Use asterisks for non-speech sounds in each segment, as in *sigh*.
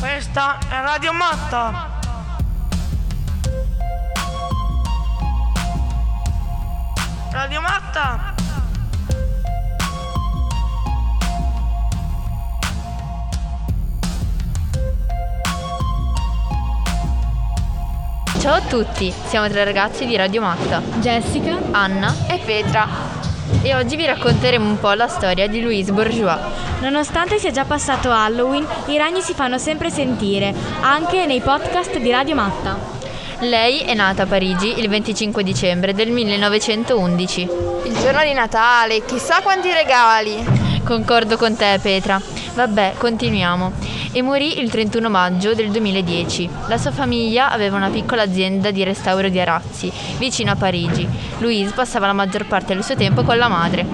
Questa è Radio Matta. Radio Matta. Ciao a tutti, siamo tre ragazzi di Radio Matta, Jessica, Anna e Petra. e oggi vi racconteremo un po' la storia di Louise Bourgeois. Nonostante sia già passato Halloween, i ragni si fanno sempre sentire, anche nei podcast di Radio Matta. Lei è nata a Parigi il 25 dicembre del 1911. Il giorno di Natale, chissà quanti regali. Concordo con te Petra. Vabbè, continuiamo. E morì il 31 maggio del 2010. La sua famiglia aveva una piccola azienda di restauro di arazzi vicino a Parigi. Louise passava la maggior parte del suo tempo con la madre.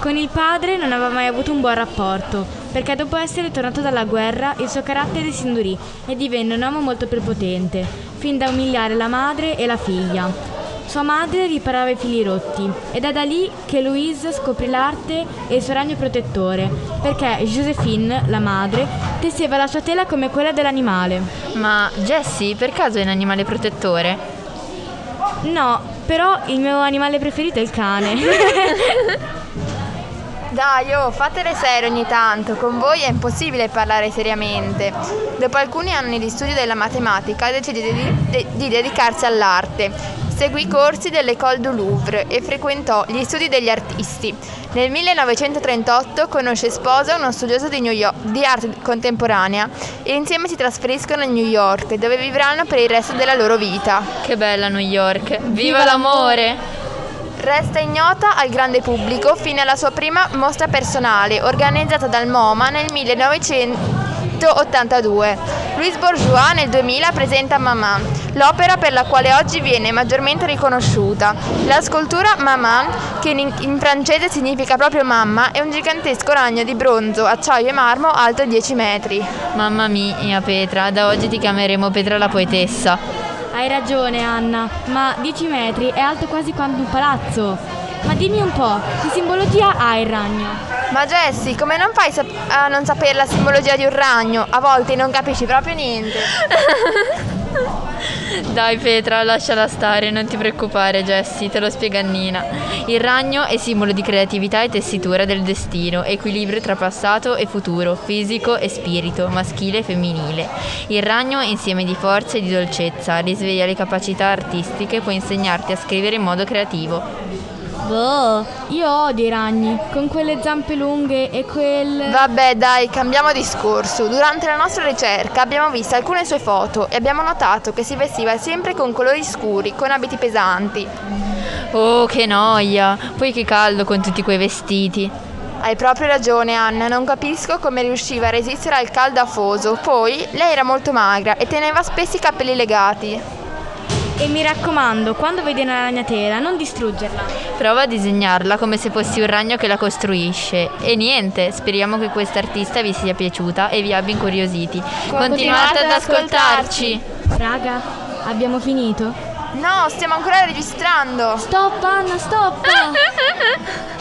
Con il padre non aveva mai avuto un buon rapporto, perché dopo essere tornato dalla guerra il suo carattere si indurì e divenne un uomo molto prepotente, fin da umiliare la madre e la figlia. Sua madre riparava i fili rotti ed è da lì che Louise scoprì l'arte e il suo ragno protettore, perché Josephine, la madre, tesseva la sua tela come quella dell'animale. Ma Jessie per caso è un animale protettore? No, però il mio animale preferito è il cane. *laughs* *laughs* Dai, oh, fatele serie ogni tanto, con voi è impossibile parlare seriamente. Dopo alcuni anni di studio della matematica decide di, de- di dedicarsi all'arte. Seguì i corsi dell'École du Louvre e frequentò gli studi degli artisti. Nel 1938 conosce e sposa uno studioso di, York, di arte contemporanea e insieme si trasferiscono a New York, dove vivranno per il resto della loro vita. Che bella New York! Viva l'amore! Resta ignota al grande pubblico fino alla sua prima mostra personale, organizzata dal MoMA nel 1982. Louise Bourgeois nel 2000 presenta Maman, l'opera per la quale oggi viene maggiormente riconosciuta. La scultura Maman, che in francese significa proprio mamma, è un gigantesco ragno di bronzo, acciaio e marmo alto 10 metri. Mamma mia Petra, da oggi ti chiameremo Petra la poetessa. Hai ragione Anna, ma 10 metri è alto quasi quanto un palazzo. Ma dimmi un po', che simbologia ha il ragno? Ma Jessie, come non fai sap- a non sapere la simbologia di un ragno? A volte non capisci proprio niente. *laughs* Dai Petra, lasciala stare, non ti preoccupare Jessie, te lo spiega Nina. Il ragno è simbolo di creatività e tessitura del destino, equilibrio tra passato e futuro, fisico e spirito, maschile e femminile. Il ragno è insieme di forza e di dolcezza, risveglia le capacità artistiche e può insegnarti a scrivere in modo creativo. Boh, io odio i ragni, con quelle zampe lunghe e quel... Vabbè, dai, cambiamo discorso. Durante la nostra ricerca abbiamo visto alcune sue foto e abbiamo notato che si vestiva sempre con colori scuri, con abiti pesanti. Oh, che noia! Poi che caldo con tutti quei vestiti. Hai proprio ragione, Anna, non capisco come riusciva a resistere al caldo afoso. Poi, lei era molto magra e teneva spesso i capelli legati. E mi raccomando, quando vedi una ragnatela, non distruggerla. Prova a disegnarla come se fossi un ragno che la costruisce. E niente, speriamo che questa artista vi sia piaciuta e vi abbia incuriositi. Continuate ad ascoltarci! Raga, abbiamo finito? No, stiamo ancora registrando. Stop Anna, stop! *laughs*